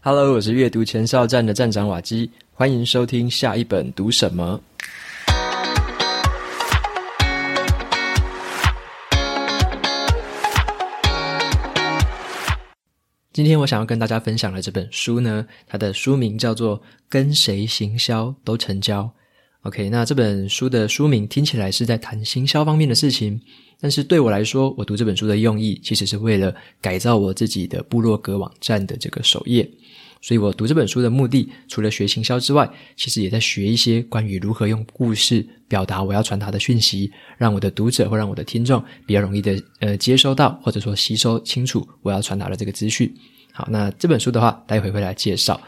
Hello，我是阅读前哨站的站长瓦基，欢迎收听下一本读什么。今天我想要跟大家分享的这本书呢，它的书名叫做《跟谁行销都成交》。OK，那这本书的书名听起来是在谈行销方面的事情，但是对我来说，我读这本书的用意其实是为了改造我自己的部落格网站的这个首页。所以我读这本书的目的，除了学行销之外，其实也在学一些关于如何用故事表达我要传达的讯息，让我的读者或让我的听众比较容易的呃接收到，或者说吸收清楚我要传达的这个资讯。好，那这本书的话，待会会来介绍。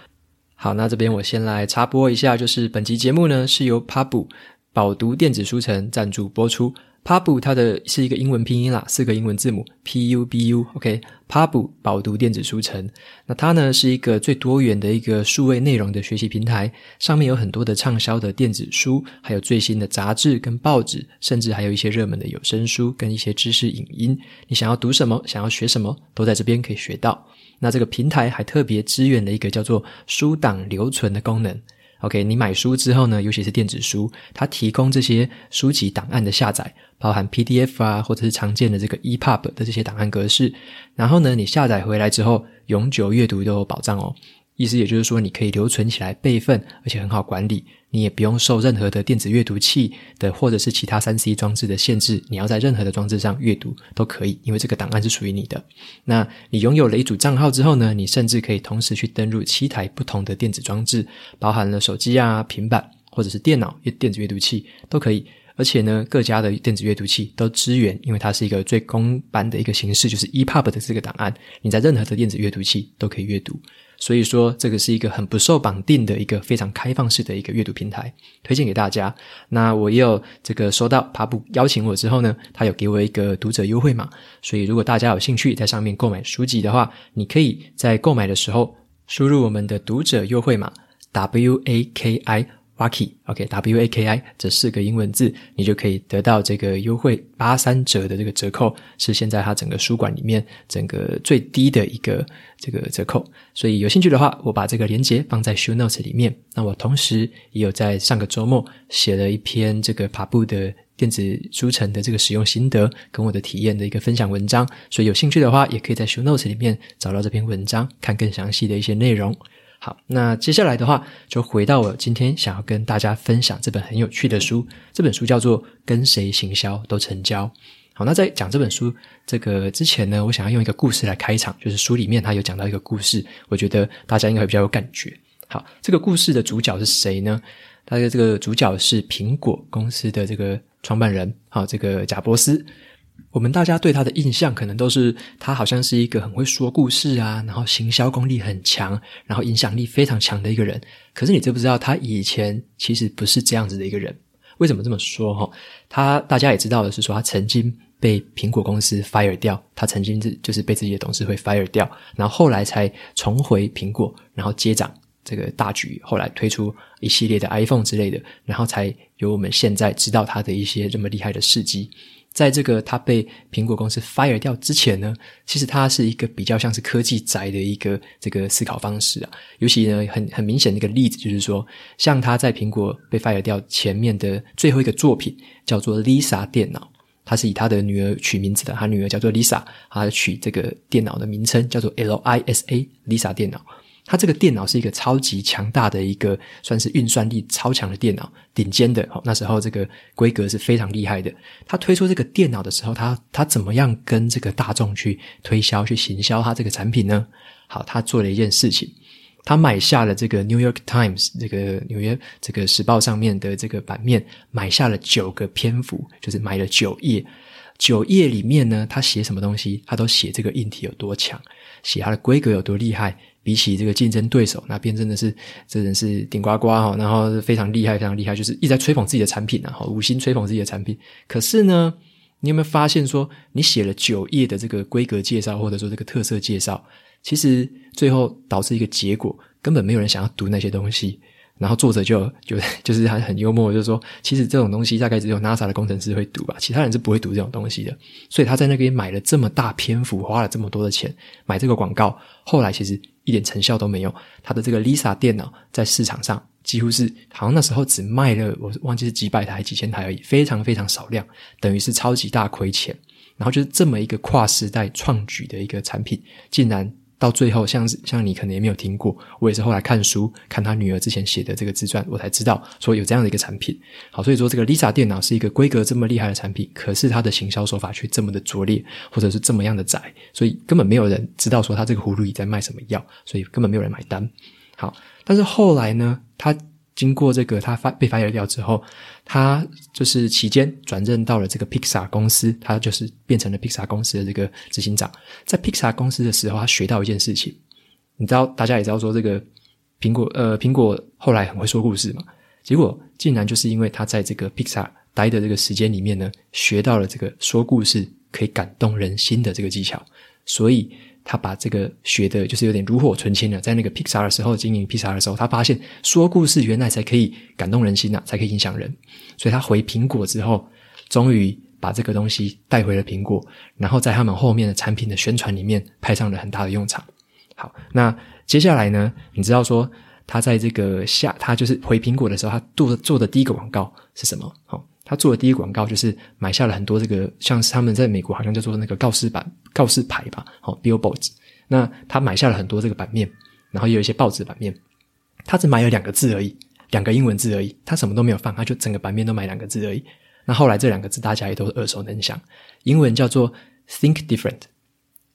好，那这边我先来插播一下，就是本集节目呢是由 Pubu 饱读电子书城赞助播出。Pubu 它的是一个英文拼音啦，四个英文字母 P U B U，OK，Pubu 饱读电子书城。那它呢是一个最多元的一个数位内容的学习平台，上面有很多的畅销的电子书，还有最新的杂志跟报纸，甚至还有一些热门的有声书跟一些知识影音。你想要读什么，想要学什么，都在这边可以学到。那这个平台还特别支援了一个叫做书档留存的功能。OK，你买书之后呢，尤其是电子书，它提供这些书籍档案的下载，包含 PDF 啊，或者是常见的这个 EPUB 的这些档案格式。然后呢，你下载回来之后，永久阅读都有保障哦。意思也就是说，你可以留存起来备份，而且很好管理。你也不用受任何的电子阅读器的或者是其他 3C 装置的限制，你要在任何的装置上阅读都可以，因为这个档案是属于你的。那你拥有了一组账号之后呢，你甚至可以同时去登入七台不同的电子装置，包含了手机啊、平板或者是电脑电子阅读器都可以。而且呢，各家的电子阅读器都支援，因为它是一个最公版的一个形式，就是 EPUB 的这个档案，你在任何的电子阅读器都可以阅读。所以说，这个是一个很不受绑定的一个非常开放式的一个阅读平台，推荐给大家。那我也有这个收到帕布邀请我之后呢，他有给我一个读者优惠码，所以如果大家有兴趣在上面购买书籍的话，你可以在购买的时候输入我们的读者优惠码 W A K I。Waki，OK，W A K I 这四个英文字，你就可以得到这个优惠八三折的这个折扣，是现在它整个书馆里面整个最低的一个这个折扣。所以有兴趣的话，我把这个链接放在 Show Notes 里面。那我同时也有在上个周末写了一篇这个 Pubu 的电子书城的这个使用心得跟我的体验的一个分享文章。所以有兴趣的话，也可以在 Show Notes 里面找到这篇文章，看更详细的一些内容。好，那接下来的话，就回到我今天想要跟大家分享这本很有趣的书。这本书叫做《跟谁行销都成交》。好，那在讲这本书这个之前呢，我想要用一个故事来开场，就是书里面它有讲到一个故事，我觉得大家应该会比较有感觉。好，这个故事的主角是谁呢？他的这个主角是苹果公司的这个创办人，好，这个贾伯斯。我们大家对他的印象可能都是他好像是一个很会说故事啊，然后行销功力很强，然后影响力非常强的一个人。可是你知不知道，他以前其实不是这样子的一个人？为什么这么说？哈，他大家也知道的是说，他曾经被苹果公司 fire 掉，他曾经是就是被自己的董事会 fire 掉，然后后来才重回苹果，然后接掌这个大局，后来推出一系列的 iPhone 之类的，然后才有我们现在知道他的一些这么厉害的事迹。在这个他被苹果公司 fire 掉之前呢，其实他是一个比较像是科技宅的一个这个思考方式啊。尤其呢，很很明显的一个例子就是说，像他在苹果被 fire 掉前面的最后一个作品叫做 Lisa 电脑，他是以他的女儿取名字的，他女儿叫做 Lisa，他取这个电脑的名称叫做 Lisa Lisa 电脑。它这个电脑是一个超级强大的一个，算是运算力超强的电脑，顶尖的。好那时候这个规格是非常厉害的。他推出这个电脑的时候，他他怎么样跟这个大众去推销、去行销他这个产品呢？好，他做了一件事情，他买下了这个《New York Times》这个纽约这个时报上面的这个版面，买下了九个篇幅，就是买了九页。九页里面呢，他写什么东西，他都写这个硬体有多强，写它的规格有多厉害。比起这个竞争对手，那边真的是这人是顶呱呱哈，然后非常厉害，非常厉害，就是一直在吹捧自己的产品啊，五星吹捧自己的产品。可是呢，你有没有发现说，你写了九页的这个规格介绍，或者说这个特色介绍，其实最后导致一个结果，根本没有人想要读那些东西。然后作者就就 就是还很幽默，就是说，其实这种东西大概只有 NASA 的工程师会读吧，其他人是不会读这种东西的。所以他在那边买了这么大篇幅，花了这么多的钱买这个广告，后来其实一点成效都没有。它的这个 Lisa 电脑在市场上几乎是好像那时候只卖了我忘记是几百台几千台而已，非常非常少量，等于是超级大亏钱。然后就是这么一个跨时代创举的一个产品，竟然。到最后，像是像你可能也没有听过，我也是后来看书，看他女儿之前写的这个自传，我才知道说有这样的一个产品。好，所以说这个 Lisa 电脑是一个规格这么厉害的产品，可是它的行销手法却这么的拙劣，或者是这么样的窄，所以根本没有人知道说他这个葫芦里在卖什么药，所以根本没有人买单。好，但是后来呢，他。经过这个，他发被 fire 掉之后，他就是期间转任到了这个 Pixar 公司，他就是变成了 Pixar 公司的这个执行长。在 Pixar 公司的时候，他学到一件事情，你知道，大家也知道说这个苹果，呃，苹果后来很会说故事嘛。结果竟然就是因为他在这个 Pixar 待的这个时间里面呢，学到了这个说故事可以感动人心的这个技巧，所以。他把这个学的，就是有点炉火纯青了。在那个 Pixar 的时候，经营 Pixar 的时候，他发现说故事原来才可以感动人心呐，才可以影响人。所以他回苹果之后，终于把这个东西带回了苹果，然后在他们后面的产品的宣传里面派上了很大的用场。好，那接下来呢？你知道说他在这个下，他就是回苹果的时候，他做的做的第一个广告是什么？好。他做的第一广告就是买下了很多这个，像是他们在美国好像叫做那个告示板、告示牌吧，好，billboards。那他买下了很多这个版面，然后也有一些报纸版面。他只买了两个字而已，两个英文字而已，他什么都没有放，他就整个版面都买两个字而已。那后来这两个字大家也都耳熟能详，英文叫做 “think different”，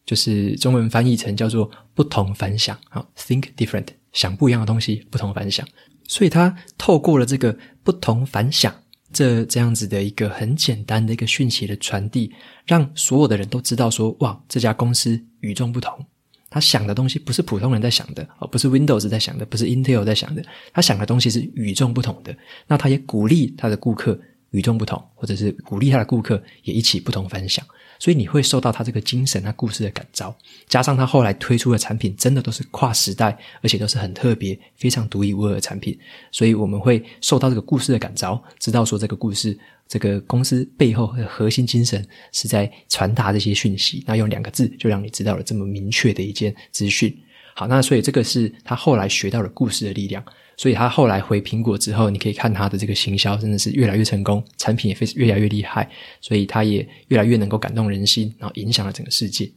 就是中文翻译成叫做“不同凡响”。好，“think different”，想不一样的东西，不同凡响。所以他透过了这个不同凡响。这这样子的一个很简单的一个讯息的传递，让所有的人都知道说，哇，这家公司与众不同。他想的东西不是普通人在想的，而不是 Windows 在想的，不是 Intel 在想的。他想的东西是与众不同的。那他也鼓励他的顾客与众不同，或者是鼓励他的顾客也一起不同凡响。所以你会受到他这个精神、他故事的感召，加上他后来推出的产品，真的都是跨时代，而且都是很特别、非常独一无二的产品。所以我们会受到这个故事的感召，知道说这个故事、这个公司背后的核心精神是在传达这些讯息。那用两个字就让你知道了这么明确的一件资讯。好，那所以这个是他后来学到了故事的力量。所以他后来回苹果之后，你可以看他的这个行销真的是越来越成功，产品也非越来越厉害，所以他也越来越能够感动人心，然后影响了整个世界。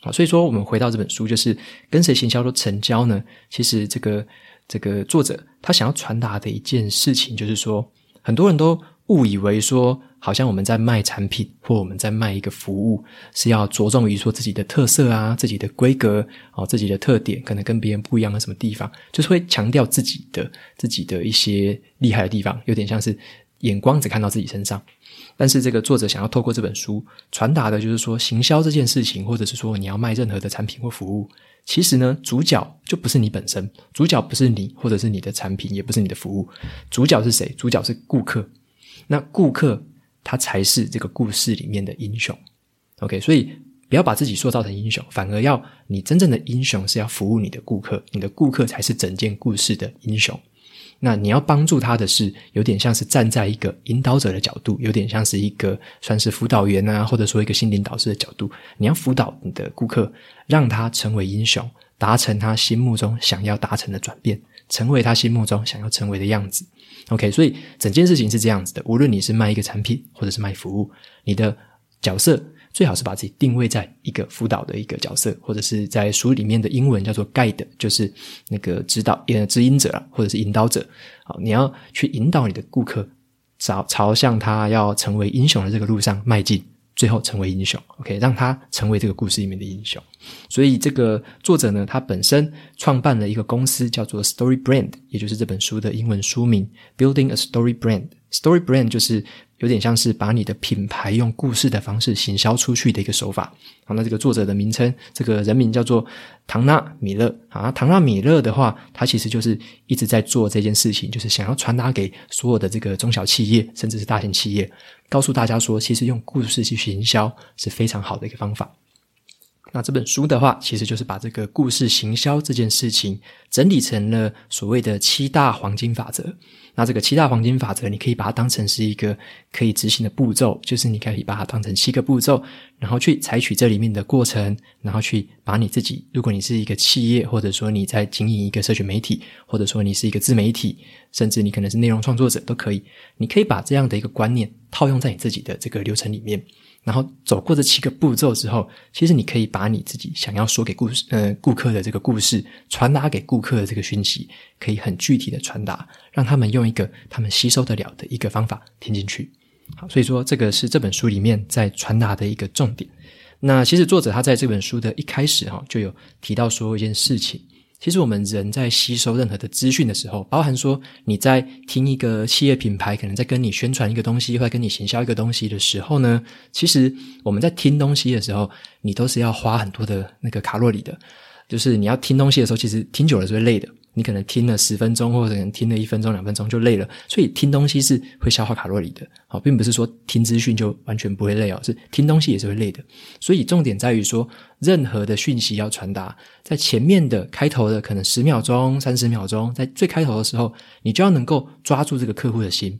好，所以说我们回到这本书，就是跟谁行销都成交呢？其实这个这个作者他想要传达的一件事情，就是说很多人都误以为说。好像我们在卖产品，或我们在卖一个服务，是要着重于说自己的特色啊、自己的规格哦、自己的特点，可能跟别人不一样的什么地方，就是会强调自己的自己的一些厉害的地方，有点像是眼光只看到自己身上。但是这个作者想要透过这本书传达的，就是说行销这件事情，或者是说你要卖任何的产品或服务，其实呢，主角就不是你本身，主角不是你，或者是你的产品，也不是你的服务，主角是谁？主角是顾客。那顾客。他才是这个故事里面的英雄，OK，所以不要把自己塑造成英雄，反而要你真正的英雄是要服务你的顾客，你的顾客才是整件故事的英雄。那你要帮助他的是，有点像是站在一个引导者的角度，有点像是一个算是辅导员啊，或者说一个心灵导师的角度，你要辅导你的顾客，让他成为英雄，达成他心目中想要达成的转变，成为他心目中想要成为的样子。OK，所以整件事情是这样子的。无论你是卖一个产品，或者是卖服务，你的角色最好是把自己定位在一个辅导的一个角色，或者是在书里面的英文叫做 guide，就是那个指导、呃指引者啊，或者是引导者。好，你要去引导你的顾客，朝朝向他要成为英雄的这个路上迈进。最后成为英雄，OK，让他成为这个故事里面的英雄。所以这个作者呢，他本身创办了一个公司，叫做 Story Brand，也就是这本书的英文书名，Building a Story Brand。Story Brand 就是有点像是把你的品牌用故事的方式行销出去的一个手法。好，那这个作者的名称，这个人名叫做唐纳米勒。啊，唐纳米勒的话，他其实就是一直在做这件事情，就是想要传达给所有的这个中小企业，甚至是大型企业，告诉大家说，其实用故事去行销是非常好的一个方法。那这本书的话，其实就是把这个故事行销这件事情整理成了所谓的七大黄金法则。那这个七大黄金法则，你可以把它当成是一个可以执行的步骤，就是你可以把它当成七个步骤，然后去采取这里面的过程，然后去把你自己，如果你是一个企业，或者说你在经营一个社群媒体，或者说你是一个自媒体，甚至你可能是内容创作者都可以，你可以把这样的一个观念套用在你自己的这个流程里面。然后走过这七个步骤之后，其实你可以把你自己想要说给故呃顾客的这个故事传达给顾客的这个讯息，可以很具体的传达，让他们用一个他们吸收得了的一个方法听进去。好，所以说这个是这本书里面在传达的一个重点。那其实作者他在这本书的一开始哈就有提到说一件事情。其实我们人在吸收任何的资讯的时候，包含说你在听一个企业品牌，可能在跟你宣传一个东西，或者跟你行销一个东西的时候呢，其实我们在听东西的时候，你都是要花很多的那个卡路里的。就是你要听东西的时候，其实听久了是会累的。你可能听了十分钟，或者可能听了一分钟、两分钟就累了。所以听东西是会消耗卡路里的，好，并不是说听资讯就完全不会累哦，是听东西也是会累的。所以重点在于说，任何的讯息要传达，在前面的开头的可能十秒钟、三十秒钟，在最开头的时候，你就要能够抓住这个客户的心。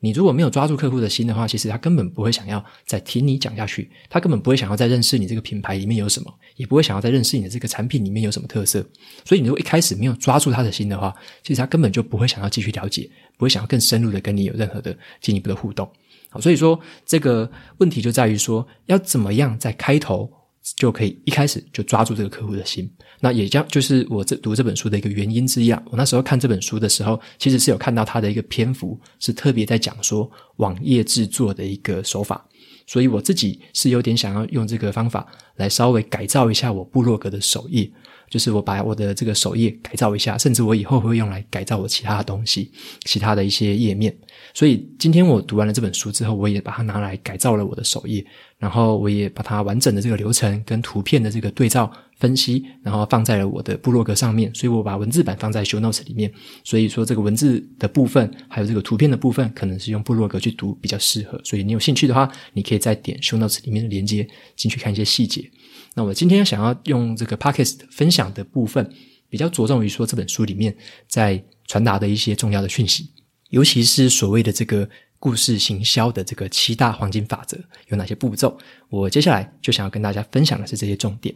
你如果没有抓住客户的心的话，其实他根本不会想要再听你讲下去，他根本不会想要再认识你这个品牌里面有什么，也不会想要再认识你的这个产品里面有什么特色。所以你如果一开始没有抓住他的心的话，其实他根本就不会想要继续了解，不会想要更深入的跟你有任何的进一步的互动。好，所以说这个问题就在于说，要怎么样在开头就可以一开始就抓住这个客户的心。那也将就是我这读这本书的一个原因之一啊。我那时候看这本书的时候，其实是有看到它的一个篇幅，是特别在讲说网页制作的一个手法，所以我自己是有点想要用这个方法来稍微改造一下我部落格的首页。就是我把我的这个首页改造一下，甚至我以后会用来改造我其他的东西，其他的一些页面。所以今天我读完了这本书之后，我也把它拿来改造了我的首页，然后我也把它完整的这个流程跟图片的这个对照分析，然后放在了我的部落格上面。所以我把文字版放在 show notes 里面。所以说这个文字的部分还有这个图片的部分，可能是用部落格去读比较适合。所以你有兴趣的话，你可以再点 show notes 里面的连接进去看一些细节。那我今天想要用这个 podcast 分享的部分，比较着重于说这本书里面在传达的一些重要的讯息，尤其是所谓的这个故事行销的这个七大黄金法则有哪些步骤。我接下来就想要跟大家分享的是这些重点。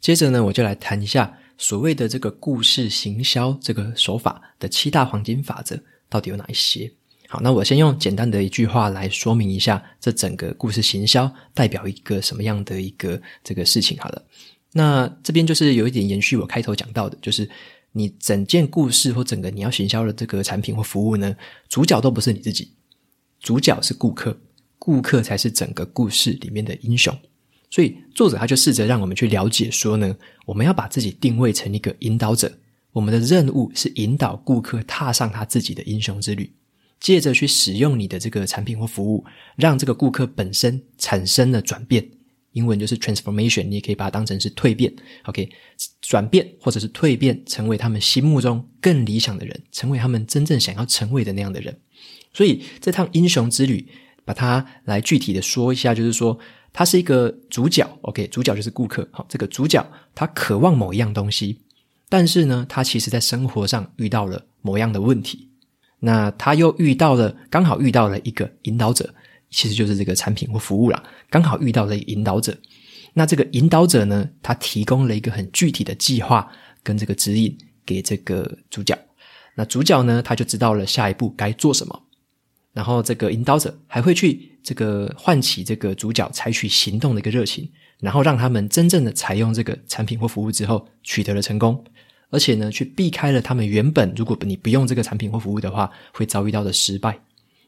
接着呢，我就来谈一下所谓的这个故事行销这个手法的七大黄金法则到底有哪一些。好，那我先用简单的一句话来说明一下，这整个故事行销代表一个什么样的一个这个事情。好了，那这边就是有一点延续我开头讲到的，就是你整件故事或整个你要行销的这个产品或服务呢，主角都不是你自己，主角是顾客，顾客才是整个故事里面的英雄。所以作者他就试着让我们去了解说呢，我们要把自己定位成一个引导者，我们的任务是引导顾客踏上他自己的英雄之旅。借着去使用你的这个产品或服务，让这个顾客本身产生了转变，英文就是 transformation，你也可以把它当成是蜕变，OK，转变或者是蜕变，成为他们心目中更理想的人，成为他们真正想要成为的那样的人。所以这趟英雄之旅，把它来具体的说一下，就是说他是一个主角，OK，主角就是顾客，好，这个主角他渴望某一样东西，但是呢，他其实在生活上遇到了某样的问题。那他又遇到了，刚好遇到了一个引导者，其实就是这个产品或服务啦。刚好遇到了一个引导者，那这个引导者呢，他提供了一个很具体的计划跟这个指引给这个主角。那主角呢，他就知道了下一步该做什么。然后这个引导者还会去这个唤起这个主角采取行动的一个热情，然后让他们真正的采用这个产品或服务之后，取得了成功。而且呢，去避开了他们原本如果你不用这个产品或服务的话，会遭遇到的失败。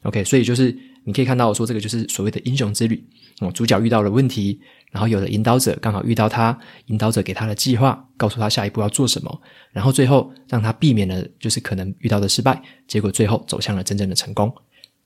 OK，所以就是你可以看到我说这个就是所谓的英雄之旅。哦，主角遇到了问题，然后有了引导者刚好遇到他，引导者给他的计划，告诉他下一步要做什么，然后最后让他避免了就是可能遇到的失败，结果最后走向了真正的成功。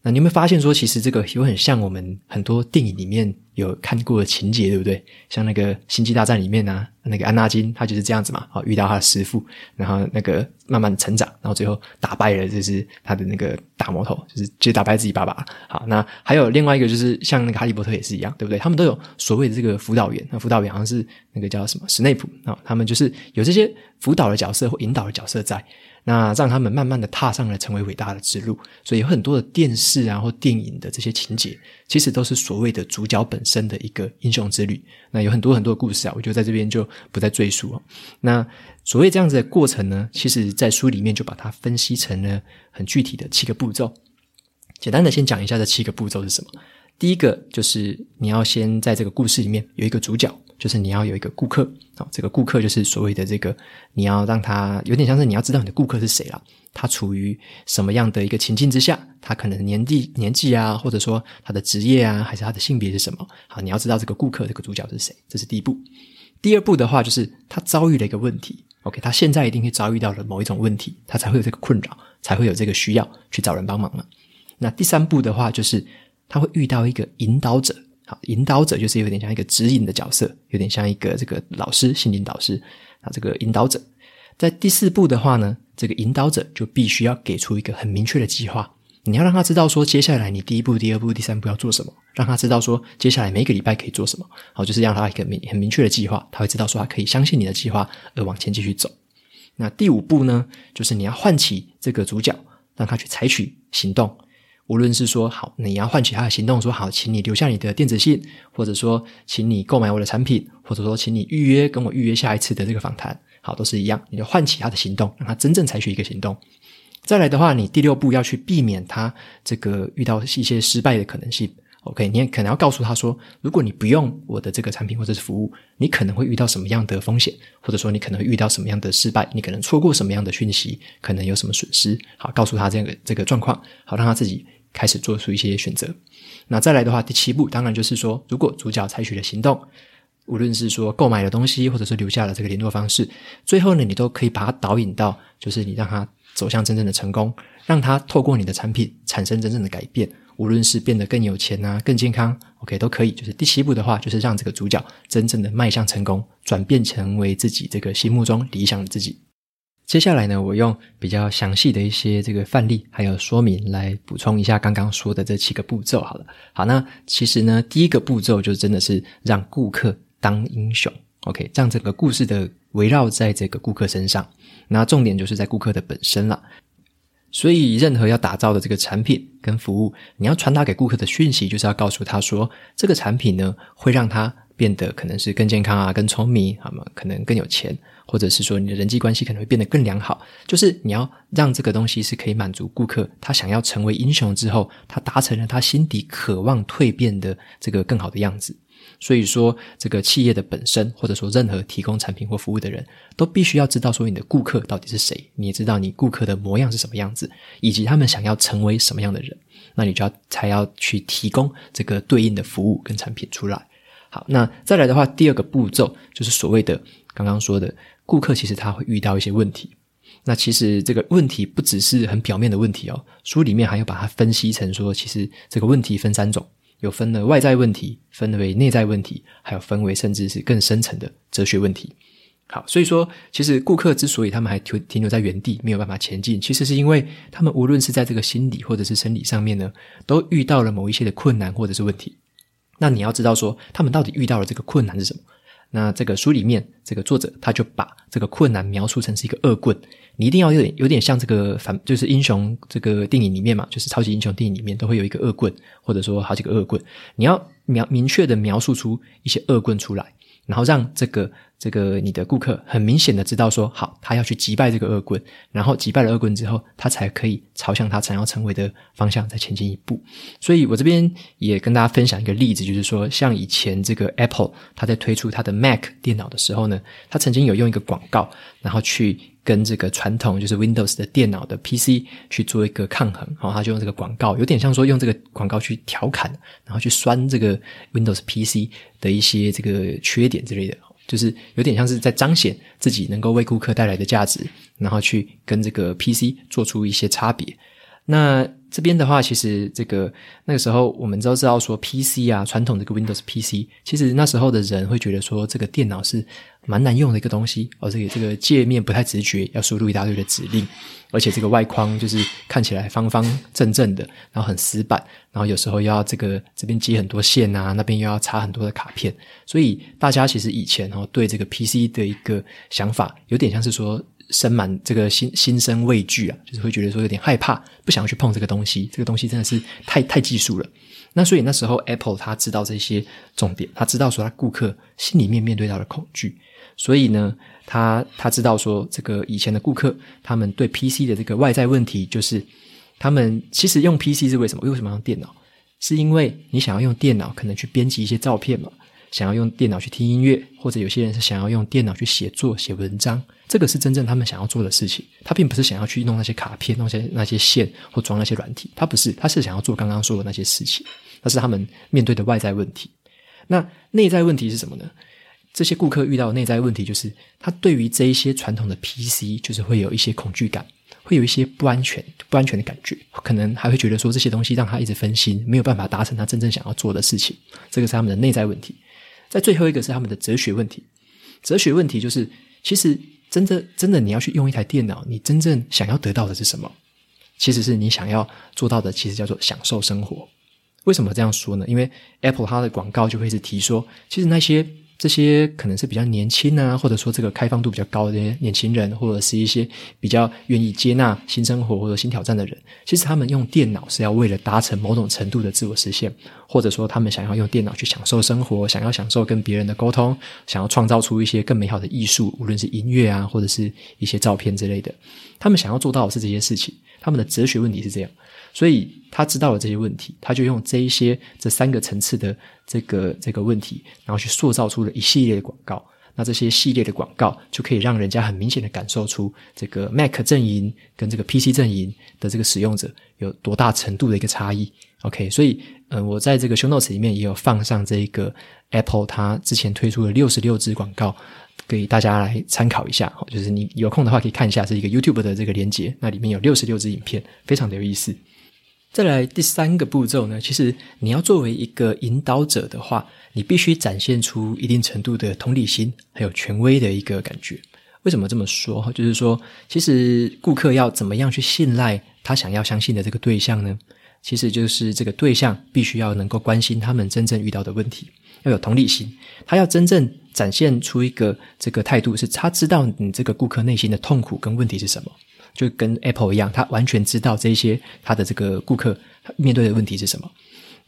那你有没有发现说，其实这个有很像我们很多电影里面有看过的情节，对不对？像那个《星际大战》里面呢、啊，那个安纳金他就是这样子嘛，好，遇到他的师父，然后那个慢慢成长，然后最后打败了就是他的那个大魔头，就是就打败自己爸爸。好，那还有另外一个就是像那个哈利波特也是一样，对不对？他们都有所谓的这个辅导员，那辅导员好像是那个叫什么史内普啊，他们就是有这些辅导的角色或引导的角色在。那让他们慢慢的踏上了成为伟大的之路，所以有很多的电视啊或电影的这些情节，其实都是所谓的主角本身的一个英雄之旅。那有很多很多的故事啊，我就在这边就不再赘述了。那所谓这样子的过程呢，其实在书里面就把它分析成了很具体的七个步骤。简单的先讲一下这七个步骤是什么。第一个就是你要先在这个故事里面有一个主角。就是你要有一个顾客啊，这个顾客就是所谓的这个，你要让他有点像是你要知道你的顾客是谁了，他处于什么样的一个情境之下，他可能年纪年纪啊，或者说他的职业啊，还是他的性别是什么？好，你要知道这个顾客这个主角是谁，这是第一步。第二步的话，就是他遭遇了一个问题，OK，他现在一定会遭遇到了某一种问题，他才会有这个困扰，才会有这个需要去找人帮忙了。那第三步的话，就是他会遇到一个引导者。好，引导者就是有点像一个指引的角色，有点像一个这个老师、心灵导师啊。这个引导者在第四步的话呢，这个引导者就必须要给出一个很明确的计划。你要让他知道说，接下来你第一步、第二步、第三步要做什么，让他知道说，接下来每个礼拜可以做什么。好，就是让他一个明很明确的计划，他会知道说，他可以相信你的计划而往前继续走。那第五步呢，就是你要唤起这个主角，让他去采取行动。无论是说好，你要唤起他的行动，说好，请你留下你的电子信，或者说，请你购买我的产品，或者说，请你预约跟我预约下一次的这个访谈，好，都是一样，你就唤起他的行动，让他真正采取一个行动。再来的话，你第六步要去避免他这个遇到一些失败的可能性。OK，你也可能要告诉他说，如果你不用我的这个产品或者是服务，你可能会遇到什么样的风险，或者说你可能会遇到什么样的失败，你可能错过什么样的讯息，可能有什么损失。好，告诉他这个这个状况，好，让他自己。开始做出一些选择，那再来的话，第七步当然就是说，如果主角采取了行动，无论是说购买了东西，或者是留下了这个联络方式，最后呢，你都可以把它导引到，就是你让他走向真正的成功，让他透过你的产品产生真正的改变，无论是变得更有钱啊，更健康，OK 都可以。就是第七步的话，就是让这个主角真正的迈向成功，转变成为自己这个心目中理想的自己。接下来呢，我用比较详细的一些这个范例还有说明来补充一下刚刚说的这七个步骤。好了，好，那其实呢，第一个步骤就真的是让顾客当英雄，OK，让整个故事的围绕在这个顾客身上。那重点就是在顾客的本身了。所以，任何要打造的这个产品跟服务，你要传达给顾客的讯息，就是要告诉他说，这个产品呢，会让他变得可能是更健康啊，更聪明，好吗？可能更有钱。或者是说你的人际关系可能会变得更良好，就是你要让这个东西是可以满足顾客他想要成为英雄之后，他达成了他心底渴望蜕变的这个更好的样子。所以说，这个企业的本身，或者说任何提供产品或服务的人都必须要知道说你的顾客到底是谁，你也知道你顾客的模样是什么样子，以及他们想要成为什么样的人，那你就要才要去提供这个对应的服务跟产品出来。好，那再来的话，第二个步骤就是所谓的刚刚说的。顾客其实他会遇到一些问题，那其实这个问题不只是很表面的问题哦，书里面还有把它分析成说，其实这个问题分三种，有分了外在问题，分为内在问题，还有分为甚至是更深层的哲学问题。好，所以说其实顾客之所以他们还停停留在原地，没有办法前进，其实是因为他们无论是在这个心理或者是生理上面呢，都遇到了某一些的困难或者是问题。那你要知道说，他们到底遇到了这个困难是什么？那这个书里面，这个作者他就把这个困难描述成是一个恶棍，你一定要有点有点像这个反，就是英雄这个电影里面嘛，就是超级英雄电影里面都会有一个恶棍，或者说好几个恶棍，你要描明确的描述出一些恶棍出来。然后让这个这个你的顾客很明显的知道说，好，他要去击败这个恶棍，然后击败了恶棍之后，他才可以朝向他想要成为的方向再前进一步。所以我这边也跟大家分享一个例子，就是说，像以前这个 Apple，他在推出他的 Mac 电脑的时候呢，他曾经有用一个广告，然后去。跟这个传统就是 Windows 的电脑的 PC 去做一个抗衡，然后他就用这个广告，有点像说用这个广告去调侃，然后去酸这个 Windows PC 的一些这个缺点之类的，就是有点像是在彰显自己能够为顾客带来的价值，然后去跟这个 PC 做出一些差别。那这边的话，其实这个那个时候我们都知道说 PC 啊，传统的个 Windows PC，其实那时候的人会觉得说这个电脑是蛮难用的一个东西，而且这个界面不太直觉，要输入一大堆的指令，而且这个外框就是看起来方方正正的，然后很死板，然后有时候要这个这边接很多线啊，那边又要插很多的卡片，所以大家其实以前哦对这个 PC 的一个想法，有点像是说。生满这个心心生畏惧啊，就是会觉得说有点害怕，不想要去碰这个东西。这个东西真的是太太技术了。那所以那时候 Apple 他知道这些重点，他知道说他顾客心里面面对到的恐惧，所以呢，他他知道说这个以前的顾客他们对 PC 的这个外在问题，就是他们其实用 PC 是为什么？为什么用电脑？是因为你想要用电脑可能去编辑一些照片嘛，想要用电脑去听音乐，或者有些人是想要用电脑去写作写文章。这个是真正他们想要做的事情，他并不是想要去弄那些卡片、弄些那些线或装那些软体，他不是，他是想要做刚刚说的那些事情，那是他们面对的外在问题。那内在问题是什么呢？这些顾客遇到内在问题就是，他对于这一些传统的 PC，就是会有一些恐惧感，会有一些不安全、不安全的感觉，可能还会觉得说这些东西让他一直分心，没有办法达成他真正想要做的事情。这个是他们的内在问题。在最后一个是他们的哲学问题，哲学问题就是其实。真的，真的，你要去用一台电脑，你真正想要得到的是什么？其实是你想要做到的，其实叫做享受生活。为什么这样说呢？因为 Apple 它的广告就会是提说，其实那些。这些可能是比较年轻啊，或者说这个开放度比较高的年轻人，或者是一些比较愿意接纳新生活或者新挑战的人。其实他们用电脑是要为了达成某种程度的自我实现，或者说他们想要用电脑去享受生活，想要享受跟别人的沟通，想要创造出一些更美好的艺术，无论是音乐啊，或者是一些照片之类的。他们想要做到的是这些事情。他们的哲学问题是这样。所以他知道了这些问题，他就用这一些这三个层次的这个这个问题，然后去塑造出了一系列的广告。那这些系列的广告就可以让人家很明显的感受出这个 Mac 阵营跟这个 PC 阵营的这个使用者有多大程度的一个差异。OK，所以嗯，我在这个 Show Notes 里面也有放上这个 Apple 它之前推出的六十六支广告，给大家来参考一下。就是你有空的话可以看一下，是一个 YouTube 的这个连接，那里面有六十六支影片，非常的有意思。再来第三个步骤呢，其实你要作为一个引导者的话，你必须展现出一定程度的同理心，还有权威的一个感觉。为什么这么说？就是说，其实顾客要怎么样去信赖他想要相信的这个对象呢？其实就是这个对象必须要能够关心他们真正遇到的问题，要有同理心，他要真正展现出一个这个态度，是他知道你这个顾客内心的痛苦跟问题是什么。就跟 Apple 一样，他完全知道这些他的这个顾客面对的问题是什么。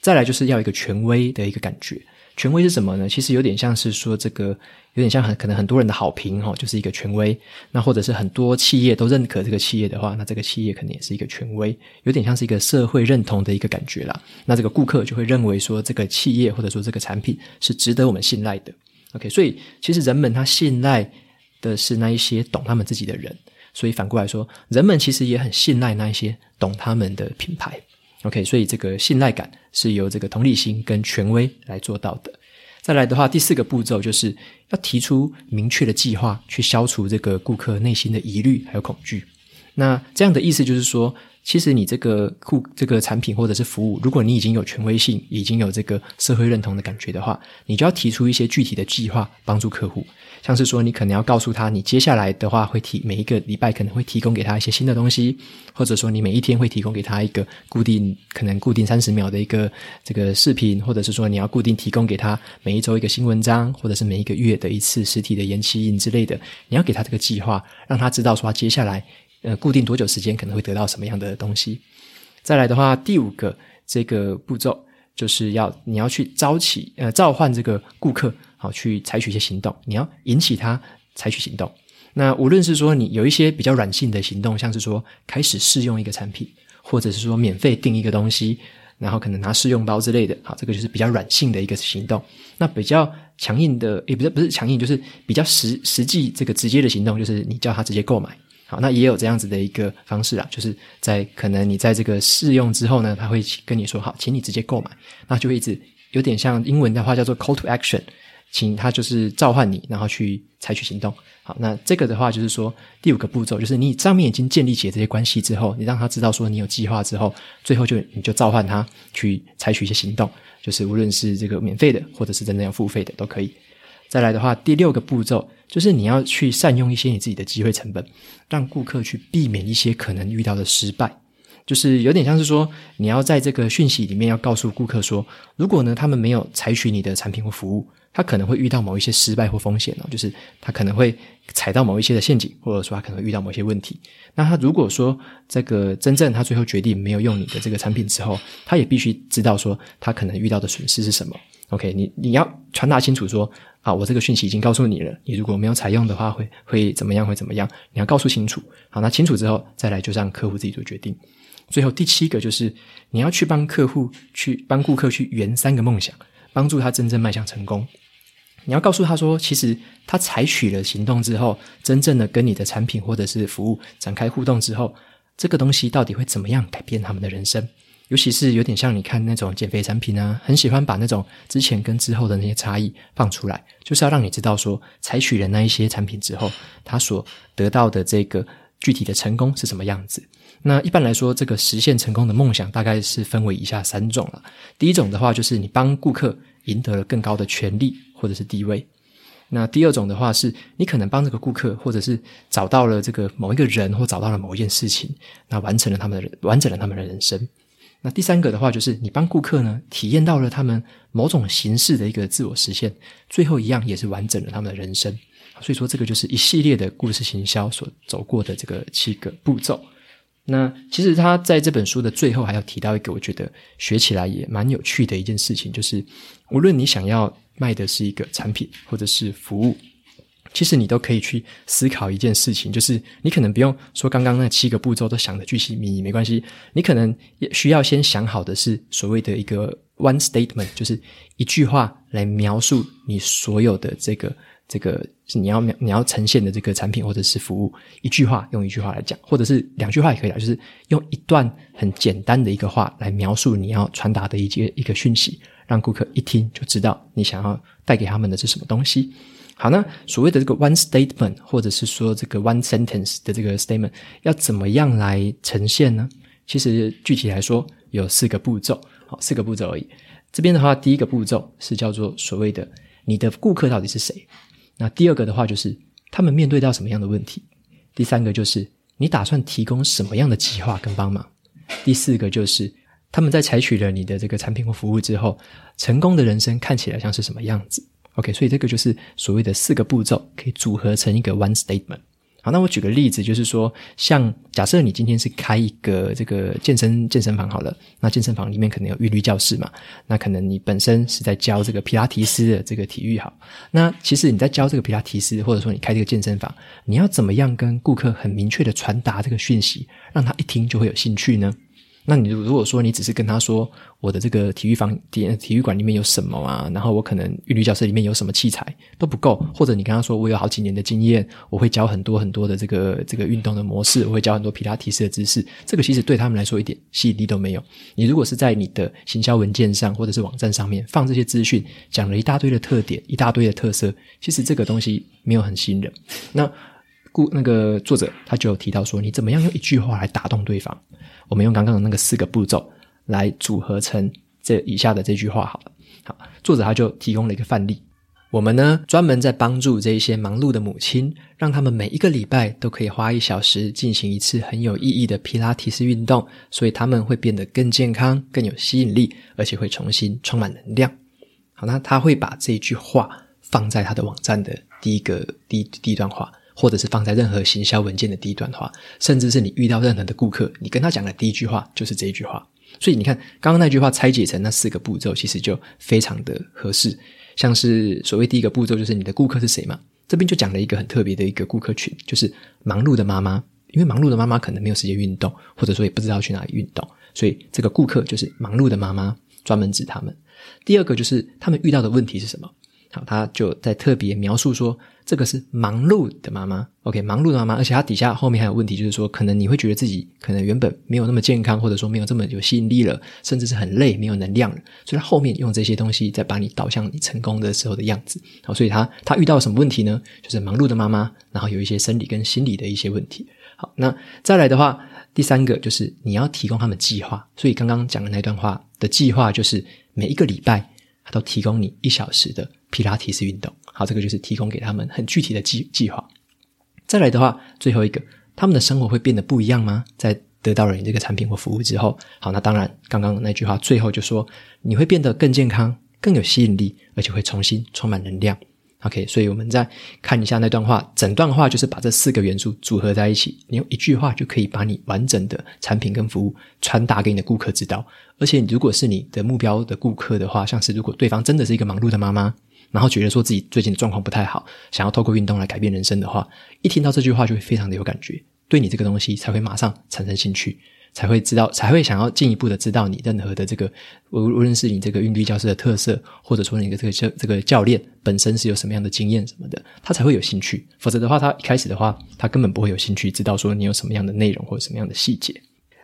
再来就是要一个权威的一个感觉，权威是什么呢？其实有点像是说这个，有点像很可能很多人的好评哈，就是一个权威。那或者是很多企业都认可这个企业的话，那这个企业肯定也是一个权威，有点像是一个社会认同的一个感觉啦。那这个顾客就会认为说这个企业或者说这个产品是值得我们信赖的。OK，所以其实人们他信赖的是那一些懂他们自己的人。所以反过来说，人们其实也很信赖那一些懂他们的品牌。OK，所以这个信赖感是由这个同理心跟权威来做到的。再来的话，第四个步骤就是要提出明确的计划，去消除这个顾客内心的疑虑还有恐惧。那这样的意思就是说，其实你这个库这个产品或者是服务，如果你已经有权威性，已经有这个社会认同的感觉的话，你就要提出一些具体的计划，帮助客户。像是说，你可能要告诉他，你接下来的话会提每一个礼拜可能会提供给他一些新的东西，或者说你每一天会提供给他一个固定可能固定三十秒的一个这个视频，或者是说你要固定提供给他每一周一个新文章，或者是每一个月的一次实体的延期印之类的，你要给他这个计划，让他知道说接下来。呃，固定多久时间可能会得到什么样的东西？再来的话，第五个这个步骤就是要你要去召起呃召唤这个顾客，好去采取一些行动，你要引起他采取行动。那无论是说你有一些比较软性的行动，像是说开始试用一个产品，或者是说免费订一个东西，然后可能拿试用包之类的，好，这个就是比较软性的一个行动。那比较强硬的，也不是不是强硬，就是比较实实际这个直接的行动，就是你叫他直接购买。好，那也有这样子的一个方式啊，就是在可能你在这个试用之后呢，他会跟你说好，请你直接购买，那就会一直有点像英文的话叫做 call to action，请他就是召唤你，然后去采取行动。好，那这个的话就是说第五个步骤，就是你上面已经建立起这些关系之后，你让他知道说你有计划之后，最后就你就召唤他去采取一些行动，就是无论是这个免费的，或者是真的要付费的都可以。再来的话，第六个步骤就是你要去善用一些你自己的机会成本，让顾客去避免一些可能遇到的失败。就是有点像是说，你要在这个讯息里面要告诉顾客说，如果呢他们没有采取你的产品或服务，他可能会遇到某一些失败或风险哦，就是他可能会踩到某一些的陷阱，或者说他可能遇到某些问题。那他如果说这个真正他最后决定没有用你的这个产品之后，他也必须知道说他可能遇到的损失是什么。OK，你你要传达清楚说啊，我这个讯息已经告诉你了，你如果没有采用的话，会会怎么样？会怎么样？你要告诉清楚。好，那清楚之后再来就让客户自己做决定。最后第七个就是你要去帮客户去帮顾客去圆三个梦想，帮助他真正迈向成功。你要告诉他说，其实他采取了行动之后，真正的跟你的产品或者是服务展开互动之后，这个东西到底会怎么样改变他们的人生？尤其是有点像你看那种减肥产品啊，很喜欢把那种之前跟之后的那些差异放出来，就是要让你知道说，采取了那一些产品之后，他所得到的这个具体的成功是什么样子。那一般来说，这个实现成功的梦想大概是分为以下三种了。第一种的话，就是你帮顾客赢得了更高的权利或者是地位。那第二种的话，是你可能帮这个顾客，或者是找到了这个某一个人，或找到了某一件事情，那完成了他们的完整了他们的人生。那第三个的话，就是你帮顾客呢体验到了他们某种形式的一个自我实现，最后一样也是完整了他们的人生。所以说，这个就是一系列的故事行销所走过的这个七个步骤。那其实他在这本书的最后还要提到一个，我觉得学起来也蛮有趣的一件事情，就是无论你想要卖的是一个产品或者是服务，其实你都可以去思考一件事情，就是你可能不用说刚刚那七个步骤都想得巨细靡遗，没关系，你可能也需要先想好的是所谓的一个 one statement，就是一句话来描述你所有的这个。这个你要你要呈现的这个产品或者是服务，一句话用一句话来讲，或者是两句话也可以啊，就是用一段很简单的一个话来描述你要传达的一些一个讯息，让顾客一听就知道你想要带给他们的是什么东西。好，那所谓的这个 one statement 或者是说这个 one sentence 的这个 statement 要怎么样来呈现呢？其实具体来说有四个步骤，好，四个步骤而已。这边的话，第一个步骤是叫做所谓的你的顾客到底是谁？那第二个的话就是他们面对到什么样的问题，第三个就是你打算提供什么样的计划跟帮忙，第四个就是他们在采取了你的这个产品或服务之后，成功的人生看起来像是什么样子？OK，所以这个就是所谓的四个步骤可以组合成一个 one statement。好，那我举个例子，就是说，像假设你今天是开一个这个健身健身房好了，那健身房里面可能有韵律教室嘛，那可能你本身是在教这个皮拉提斯的这个体育好，那其实你在教这个皮拉提斯，或者说你开这个健身房，你要怎么样跟顾客很明确的传达这个讯息，让他一听就会有兴趣呢？那你如果说你只是跟他说我的这个体育房体体育馆里面有什么啊，然后我可能韵律教室里面有什么器材都不够，或者你跟他说我有好几年的经验，我会教很多很多的这个这个运动的模式，我会教很多皮拉提斯的知识，这个其实对他们来说一点吸引力都没有。你如果是在你的行销文件上或者是网站上面放这些资讯，讲了一大堆的特点，一大堆的特色，其实这个东西没有很吸引人。那故那个作者他就提到说，你怎么样用一句话来打动对方？我们用刚刚的那个四个步骤来组合成这以下的这句话好了。好，作者他就提供了一个范例。我们呢，专门在帮助这一些忙碌的母亲，让他们每一个礼拜都可以花一小时进行一次很有意义的皮拉提斯运动，所以他们会变得更健康、更有吸引力，而且会重新充满能量。好，那他会把这一句话放在他的网站的第一个第一第一段话。或者是放在任何行销文件的第一段话，甚至是你遇到任何的顾客，你跟他讲的第一句话就是这一句话。所以你看，刚刚那句话拆解成那四个步骤，其实就非常的合适。像是所谓第一个步骤，就是你的顾客是谁嘛？这边就讲了一个很特别的一个顾客群，就是忙碌的妈妈。因为忙碌的妈妈可能没有时间运动，或者说也不知道去哪里运动，所以这个顾客就是忙碌的妈妈，专门指他们。第二个就是他们遇到的问题是什么？好，他就在特别描述说，这个是忙碌的妈妈，OK，忙碌的妈妈，而且他底下后面还有问题，就是说，可能你会觉得自己可能原本没有那么健康，或者说没有这么有吸引力了，甚至是很累，没有能量了，所以他后面用这些东西再把你导向你成功的时候的样子。好，所以他他遇到什么问题呢？就是忙碌的妈妈，然后有一些生理跟心理的一些问题。好，那再来的话，第三个就是你要提供他们计划。所以刚刚讲的那段话的计划，就是每一个礼拜都提供你一小时的。皮拉提式运动，好，这个就是提供给他们很具体的计计划。再来的话，最后一个，他们的生活会变得不一样吗？在得到了你这个产品或服务之后，好，那当然，刚刚那句话最后就说，你会变得更健康、更有吸引力，而且会重新充满能量。OK，所以我们再看一下那段话，整段话就是把这四个元素组合在一起，你用一句话就可以把你完整的产品跟服务传达给你的顾客知道。而且，如果是你的目标的顾客的话，像是如果对方真的是一个忙碌的妈妈。然后觉得说自己最近的状况不太好，想要透过运动来改变人生的话，一听到这句话就会非常的有感觉，对你这个东西才会马上产生兴趣，才会知道，才会想要进一步的知道你任何的这个无无论是你这个韵律教室的特色，或者说你的这个这个教练本身是有什么样的经验什么的，他才会有兴趣。否则的话，他一开始的话，他根本不会有兴趣知道说你有什么样的内容或者什么样的细节。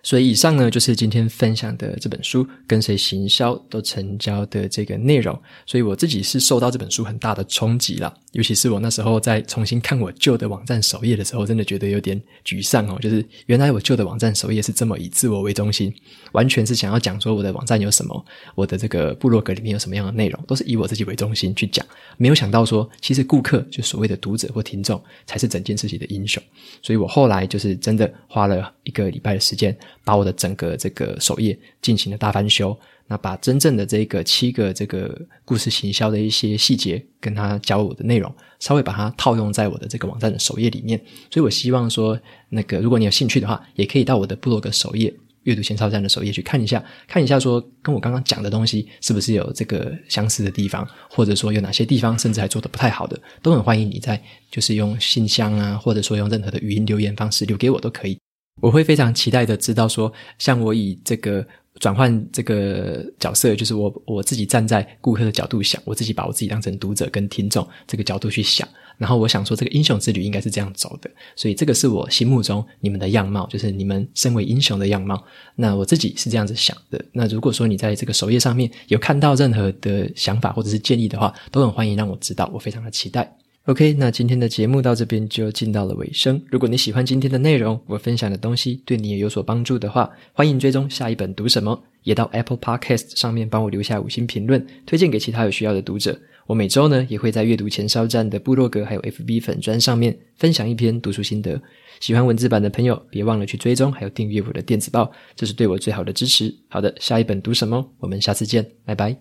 所以以上呢，就是今天分享的这本书《跟谁行销都成交》的这个内容。所以我自己是受到这本书很大的冲击了，尤其是我那时候在重新看我旧的网站首页的时候，真的觉得有点沮丧哦。就是原来我旧的网站首页是这么以自我为中心，完全是想要讲说我的网站有什么，我的这个部落格里面有什么样的内容，都是以我自己为中心去讲。没有想到说，其实顾客就所谓的读者或听众才是整件事情的英雄。所以我后来就是真的花了一个礼拜的时间。把我的整个这个首页进行了大翻修，那把真正的这个七个这个故事行销的一些细节，跟他教我的内容，稍微把它套用在我的这个网站的首页里面。所以我希望说，那个如果你有兴趣的话，也可以到我的部落格首页、阅读前哨站的首页去看一下，看一下说跟我刚刚讲的东西是不是有这个相似的地方，或者说有哪些地方甚至还做得不太好的，都很欢迎你在就是用信箱啊，或者说用任何的语音留言方式留给我都可以。我会非常期待的知道说，像我以这个转换这个角色，就是我我自己站在顾客的角度想，我自己把我自己当成读者跟听众这个角度去想，然后我想说这个英雄之旅应该是这样走的，所以这个是我心目中你们的样貌，就是你们身为英雄的样貌。那我自己是这样子想的。那如果说你在这个首页上面有看到任何的想法或者是建议的话，都很欢迎让我知道，我非常的期待。OK，那今天的节目到这边就进到了尾声。如果你喜欢今天的内容，我分享的东西对你也有所帮助的话，欢迎追踪下一本读什么，也到 Apple Podcast 上面帮我留下五星评论，推荐给其他有需要的读者。我每周呢也会在阅读前哨站的部落格还有 FB 粉专上面分享一篇读书心得。喜欢文字版的朋友，别忘了去追踪还有订阅我的电子报，这是对我最好的支持。好的，下一本读什么？我们下次见，拜拜。